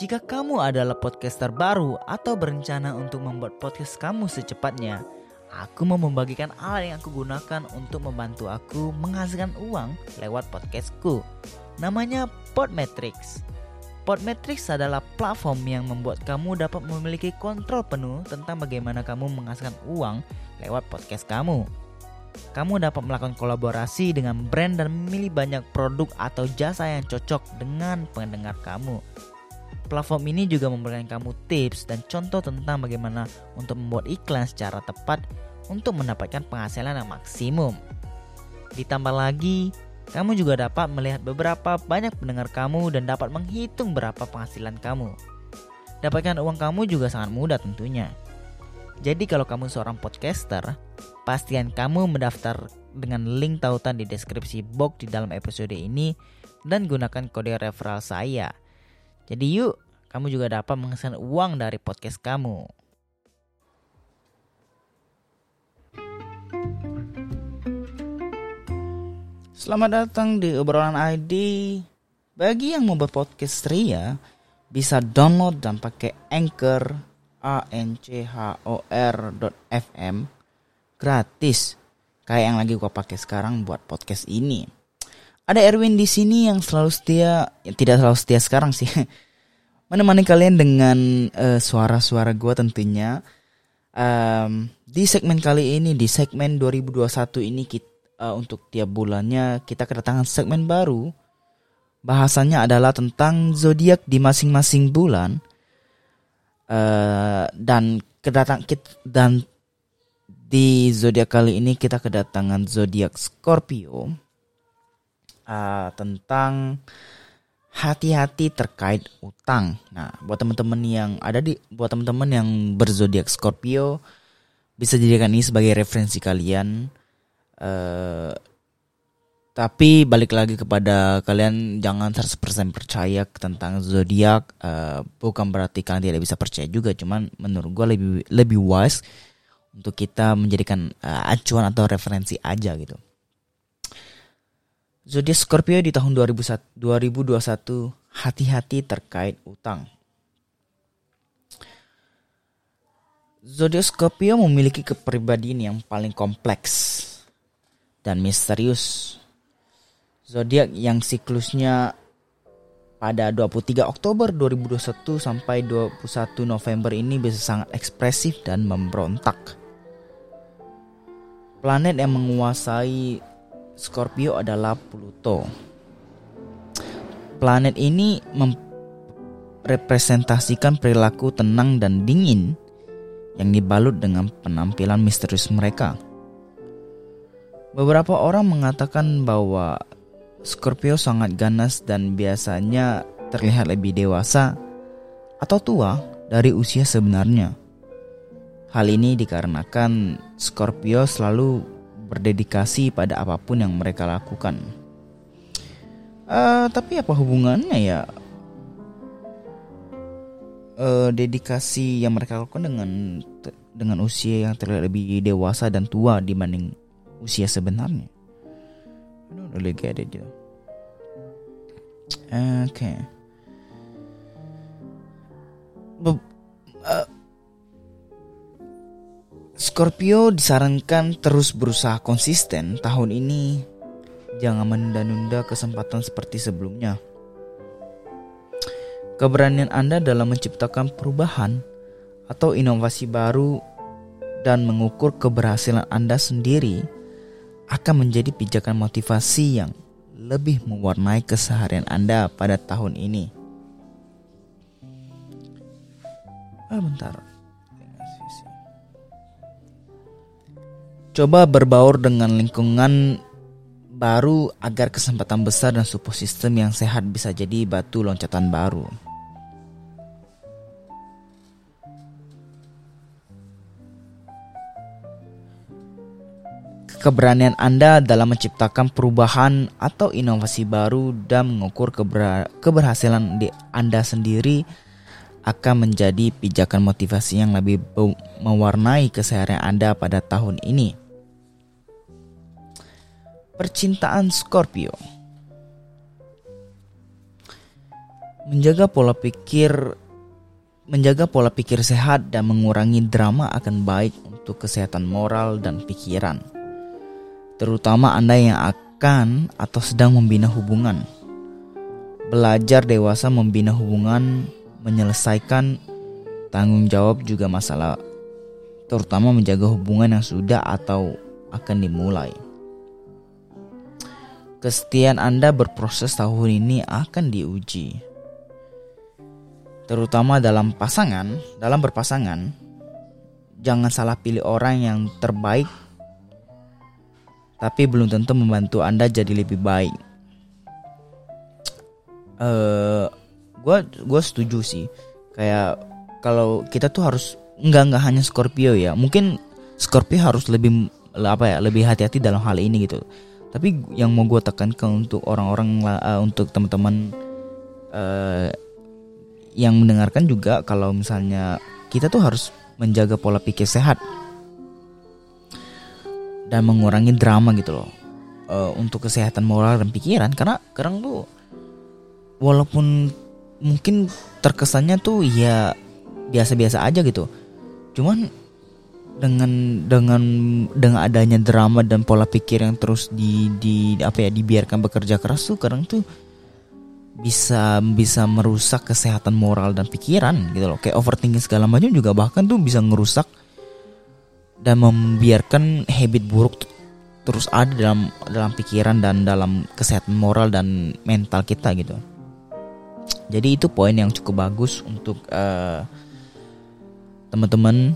Jika kamu adalah podcaster baru atau berencana untuk membuat podcast kamu secepatnya, aku mau membagikan alat yang aku gunakan untuk membantu aku menghasilkan uang lewat podcastku. Namanya Podmetrics. Podmetrics adalah platform yang membuat kamu dapat memiliki kontrol penuh tentang bagaimana kamu menghasilkan uang lewat podcast kamu. Kamu dapat melakukan kolaborasi dengan brand dan memilih banyak produk atau jasa yang cocok dengan pendengar kamu. Platform ini juga memberikan kamu tips dan contoh tentang bagaimana untuk membuat iklan secara tepat untuk mendapatkan penghasilan yang maksimum. Ditambah lagi, kamu juga dapat melihat beberapa banyak pendengar kamu dan dapat menghitung berapa penghasilan kamu. Dapatkan uang kamu juga sangat mudah tentunya. Jadi kalau kamu seorang podcaster, pastikan kamu mendaftar dengan link tautan di deskripsi box di dalam episode ini dan gunakan kode referral saya jadi yuk, kamu juga dapat menghasilkan uang dari podcast kamu. Selamat datang di obrolan ID. Bagi yang mau berpodcast ria, bisa download dan pakai Anchor a n c h o r .fm gratis kayak yang lagi gua pakai sekarang buat podcast ini ada Erwin di sini yang selalu setia, ya, tidak selalu setia sekarang sih, menemani kalian dengan uh, suara-suara gue tentunya. Um, di segmen kali ini, di segmen 2021 ini kita uh, untuk tiap bulannya kita kedatangan segmen baru. Bahasanya adalah tentang zodiak di masing-masing bulan. Uh, dan kedatang kita dan di zodiak kali ini kita kedatangan zodiak Scorpio uh, tentang hati-hati terkait utang. Nah, buat teman-teman yang ada di buat teman-teman yang berzodiak Scorpio bisa jadikan ini sebagai referensi kalian. Uh, tapi balik lagi kepada kalian jangan 100% percaya tentang zodiak uh, bukan berarti kalian tidak bisa percaya juga cuman menurut gue lebih lebih wise untuk kita menjadikan uh, acuan atau referensi aja gitu Zodiak Scorpio di tahun 2021 hati-hati terkait utang. Zodiak Scorpio memiliki kepribadian yang paling kompleks dan misterius. Zodiak yang siklusnya pada 23 Oktober 2021 sampai 21 November ini bisa sangat ekspresif dan memberontak. Planet yang menguasai Scorpio adalah Pluto. Planet ini merepresentasikan perilaku tenang dan dingin yang dibalut dengan penampilan misterius mereka. Beberapa orang mengatakan bahwa Scorpio sangat ganas dan biasanya terlihat lebih dewasa atau tua dari usia sebenarnya. Hal ini dikarenakan Scorpio selalu berdedikasi pada apa pun yang mereka lakukan. Uh, tapi apa hubungannya ya uh, dedikasi yang mereka lakukan dengan dengan usia yang terlihat lebih dewasa dan tua dibanding usia sebenarnya? I don't really get it. Oke. Okay. uh, Scorpio disarankan terus berusaha konsisten tahun ini. Jangan menunda-nunda kesempatan seperti sebelumnya. Keberanian Anda dalam menciptakan perubahan atau inovasi baru dan mengukur keberhasilan Anda sendiri akan menjadi pijakan motivasi yang lebih mewarnai keseharian Anda pada tahun ini. Ah, bentar. Coba berbaur dengan lingkungan baru agar kesempatan besar dan support system yang sehat bisa jadi batu loncatan baru. Keberanian Anda dalam menciptakan perubahan atau inovasi baru dan mengukur keber keberhasilan di Anda sendiri akan menjadi pijakan motivasi yang lebih mewarnai keseharian Anda pada tahun ini. Percintaan Scorpio menjaga pola pikir menjaga pola pikir sehat dan mengurangi drama akan baik untuk kesehatan moral dan pikiran. Terutama Anda yang akan atau sedang membina hubungan. Belajar dewasa membina hubungan, menyelesaikan tanggung jawab juga masalah terutama menjaga hubungan yang sudah atau akan dimulai. Kesetiaan Anda berproses tahun ini akan diuji. Terutama dalam pasangan, dalam berpasangan, jangan salah pilih orang yang terbaik tapi belum tentu membantu Anda jadi lebih baik. Eh, uh, gua setuju sih. Kayak kalau kita tuh harus nggak nggak hanya Scorpio ya mungkin Scorpio harus lebih apa ya lebih hati-hati dalam hal ini gitu tapi yang mau gue tekankan untuk orang-orang uh, untuk teman-teman uh, yang mendengarkan juga kalau misalnya kita tuh harus menjaga pola pikir sehat. Dan mengurangi drama gitu loh. Uh, untuk kesehatan moral dan pikiran karena sekarang tuh walaupun mungkin terkesannya tuh ya biasa-biasa aja gitu. Cuman dengan dengan dengan adanya drama dan pola pikir yang terus di di apa ya dibiarkan bekerja keras tuh kadang tuh bisa bisa merusak kesehatan moral dan pikiran gitu loh. Kayak overthinking segala macam juga bahkan tuh bisa ngerusak dan membiarkan habit buruk terus ada dalam dalam pikiran dan dalam kesehatan moral dan mental kita gitu. Jadi itu poin yang cukup bagus untuk uh, teman-teman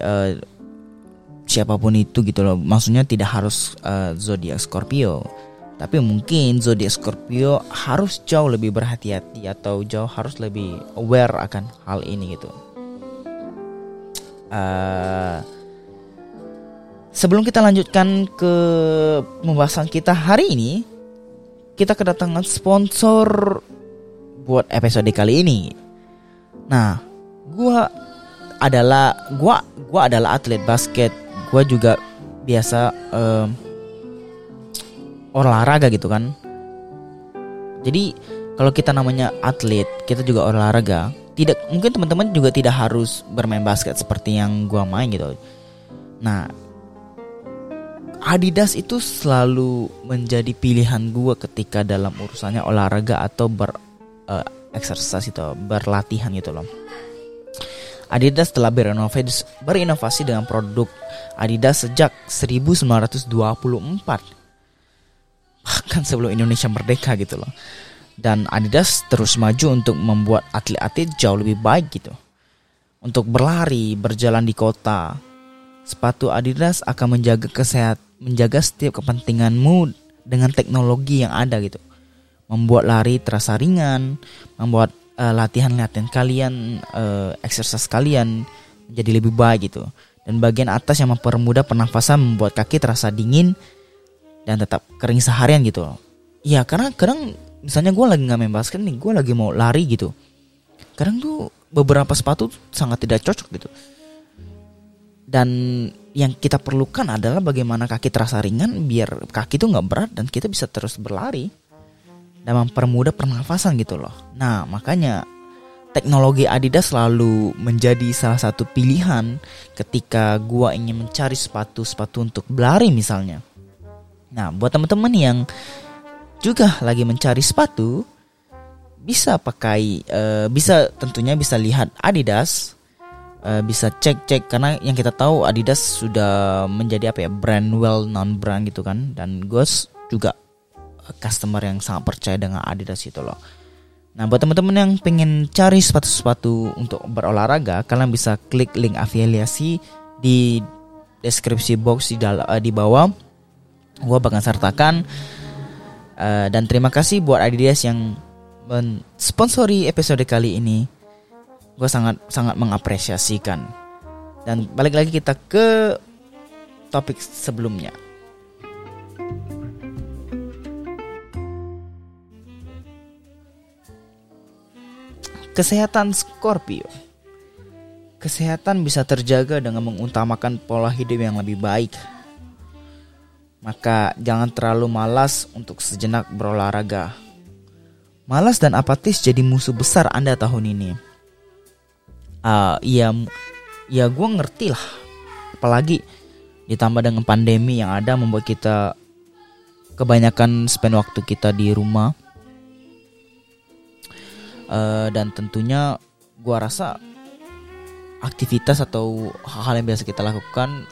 uh, siapa pun itu gitu loh. Maksudnya tidak harus uh, zodiak Scorpio. Tapi mungkin zodiak Scorpio harus jauh lebih berhati-hati atau jauh harus lebih aware akan hal ini gitu. Uh, sebelum kita lanjutkan ke pembahasan kita hari ini kita kedatangan sponsor buat episode kali ini. Nah gua adalah gua gua adalah atlet basket. Gua juga biasa um, olahraga gitu kan. Jadi kalau kita namanya atlet kita juga olahraga tidak mungkin teman-teman juga tidak harus bermain basket seperti yang gua main gitu. Nah Adidas itu selalu menjadi pilihan gue ketika dalam urusannya olahraga atau ber uh, exercise itu berlatihan gitu loh. Adidas telah berinovasi, berinovasi dengan produk Adidas sejak 1924. Bahkan sebelum Indonesia merdeka gitu loh. Dan Adidas terus maju untuk membuat atlet-atlet jauh lebih baik gitu. Untuk berlari, berjalan di kota. Sepatu Adidas akan menjaga kesehat, menjaga setiap kepentinganmu dengan teknologi yang ada gitu. Membuat lari terasa ringan, membuat uh, latihan-latihan kalian, uh, exercise kalian jadi lebih baik gitu. Dan bagian atas yang mempermudah pernafasan membuat kaki terasa dingin dan tetap kering seharian gitu. Iya karena kadang misalnya gue lagi nggak main basket nih, gue lagi mau lari gitu. Kadang tuh beberapa sepatu sangat tidak cocok gitu. Dan yang kita perlukan adalah bagaimana kaki terasa ringan biar kaki tuh nggak berat dan kita bisa terus berlari dan mempermudah pernafasan gitu loh. Nah, makanya teknologi Adidas selalu menjadi salah satu pilihan ketika gua ingin mencari sepatu-sepatu untuk berlari misalnya. Nah, buat teman-teman yang juga lagi mencari sepatu bisa pakai uh, bisa tentunya bisa lihat Adidas uh, bisa cek-cek karena yang kita tahu Adidas sudah menjadi apa ya brand well known brand gitu kan dan gue juga customer yang sangat percaya dengan Adidas itu loh. Nah buat teman-teman yang pengen cari sepatu-sepatu untuk berolahraga, kalian bisa klik link afiliasi di deskripsi box di, dal- uh, di bawah. Gua bakal sertakan. Uh, dan terima kasih buat Adidas yang mensponsori episode kali ini. Gue sangat sangat mengapresiasikan. Dan balik lagi kita ke topik sebelumnya. Kesehatan Scorpio. Kesehatan bisa terjaga dengan mengutamakan pola hidup yang lebih baik. Maka jangan terlalu malas untuk sejenak berolahraga. Malas dan apatis jadi musuh besar Anda tahun ini. Uh, ya, ya gue ngerti lah. Apalagi ditambah dengan pandemi yang ada membuat kita kebanyakan spend waktu kita di rumah. Uh, dan tentunya gue rasa aktivitas atau hal-hal yang biasa kita lakukan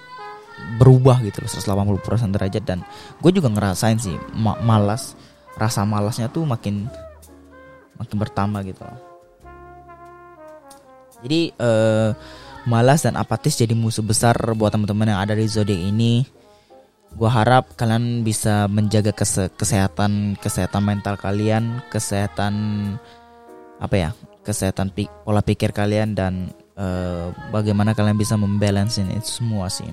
berubah gitu loh 180% derajat dan gue juga ngerasain sih ma malas rasa malasnya tuh makin makin bertambah gitu loh. Jadi uh, malas dan apatis jadi musuh besar buat teman-teman yang ada di zodiak ini. Gue harap kalian bisa menjaga kese kesehatan kesehatan mental kalian, kesehatan apa ya, kesehatan pola pikir kalian dan uh, bagaimana kalian bisa membalance itu semua sih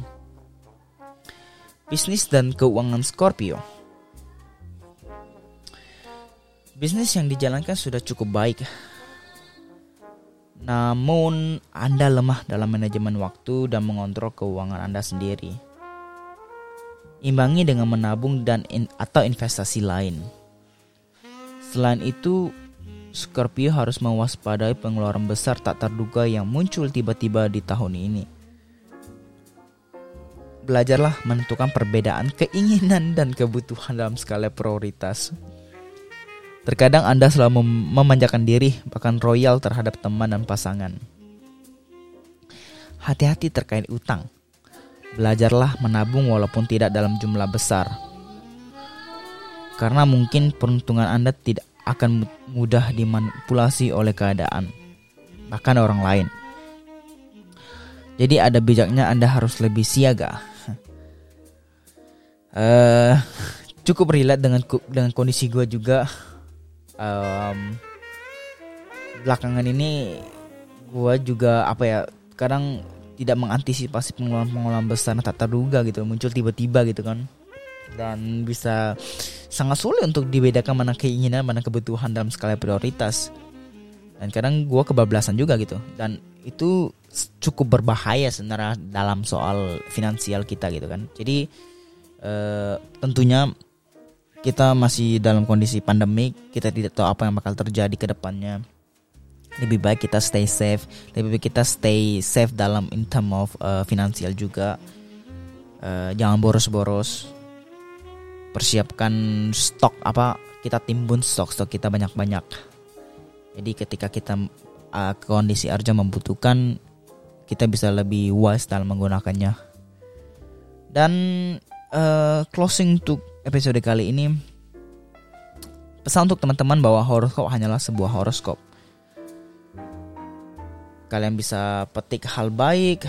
bisnis dan keuangan Scorpio. Bisnis yang dijalankan sudah cukup baik. Namun Anda lemah dalam manajemen waktu dan mengontrol keuangan Anda sendiri. Imbangi dengan menabung dan in, atau investasi lain. Selain itu, Scorpio harus mewaspadai pengeluaran besar tak terduga yang muncul tiba-tiba di tahun ini belajarlah menentukan perbedaan keinginan dan kebutuhan dalam skala prioritas. Terkadang Anda selalu mem memanjakan diri, bahkan royal terhadap teman dan pasangan. Hati-hati terkait utang. Belajarlah menabung walaupun tidak dalam jumlah besar. Karena mungkin peruntungan Anda tidak akan mudah dimanipulasi oleh keadaan, bahkan orang lain. Jadi ada bijaknya Anda harus lebih siaga. Uh, cukup relate dengan dengan kondisi gue juga. Um, belakangan ini gue juga apa ya kadang tidak mengantisipasi pengeluaran-pengeluaran besar tak terduga gitu muncul tiba-tiba gitu kan. Dan bisa sangat sulit untuk dibedakan mana keinginan mana kebutuhan dalam skala prioritas dan kadang gue kebablasan juga gitu dan itu cukup berbahaya sebenarnya dalam soal finansial kita gitu kan jadi uh, tentunya kita masih dalam kondisi pandemik, kita tidak tahu apa yang bakal terjadi ke depannya. Lebih baik kita stay safe, lebih baik kita stay safe dalam in term of uh, finansial juga. Uh, jangan boros-boros. Persiapkan stok apa? Kita timbun stok-stok kita banyak-banyak. Jadi ketika kita uh, kondisi arja membutuhkan, kita bisa lebih wise dalam menggunakannya. Dan uh, closing untuk episode kali ini pesan untuk teman-teman bahwa horoskop hanyalah sebuah horoskop. Kalian bisa petik hal baik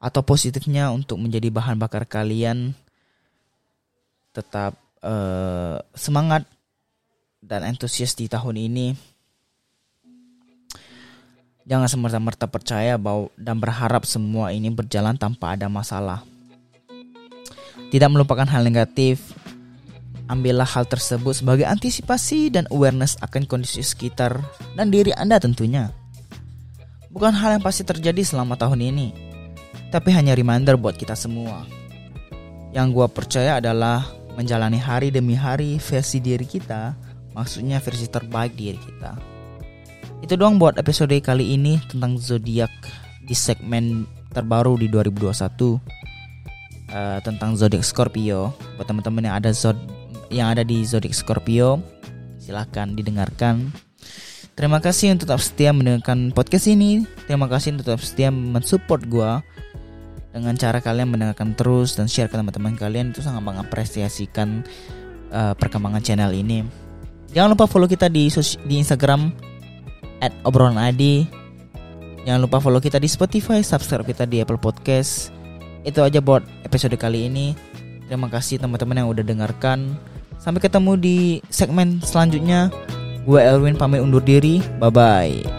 atau positifnya untuk menjadi bahan bakar kalian tetap uh, semangat dan antusias di tahun ini. Jangan semerta-merta percaya bahwa dan berharap semua ini berjalan tanpa ada masalah. Tidak melupakan hal negatif, ambillah hal tersebut sebagai antisipasi dan awareness akan kondisi sekitar dan diri Anda tentunya. Bukan hal yang pasti terjadi selama tahun ini, tapi hanya reminder buat kita semua. Yang gua percaya adalah menjalani hari demi hari versi diri kita, maksudnya versi terbaik diri kita. Itu doang buat episode kali ini tentang zodiak di segmen terbaru di 2021 uh, tentang zodiak Scorpio. Buat teman-teman yang ada zod yang ada di zodiak Scorpio, silahkan didengarkan. Terima kasih untuk tetap setia mendengarkan podcast ini. Terima kasih untuk tetap setia mensupport gue dengan cara kalian mendengarkan terus dan share ke teman-teman kalian itu sangat mengapresiasikan uh, perkembangan channel ini. Jangan lupa follow kita di di Instagram @obrolanadi. Jangan lupa follow kita di Spotify, subscribe kita di Apple Podcast itu aja buat episode kali ini. Terima kasih teman-teman yang udah dengarkan. Sampai ketemu di segmen selanjutnya. Gue Elwin pamit undur diri. Bye bye.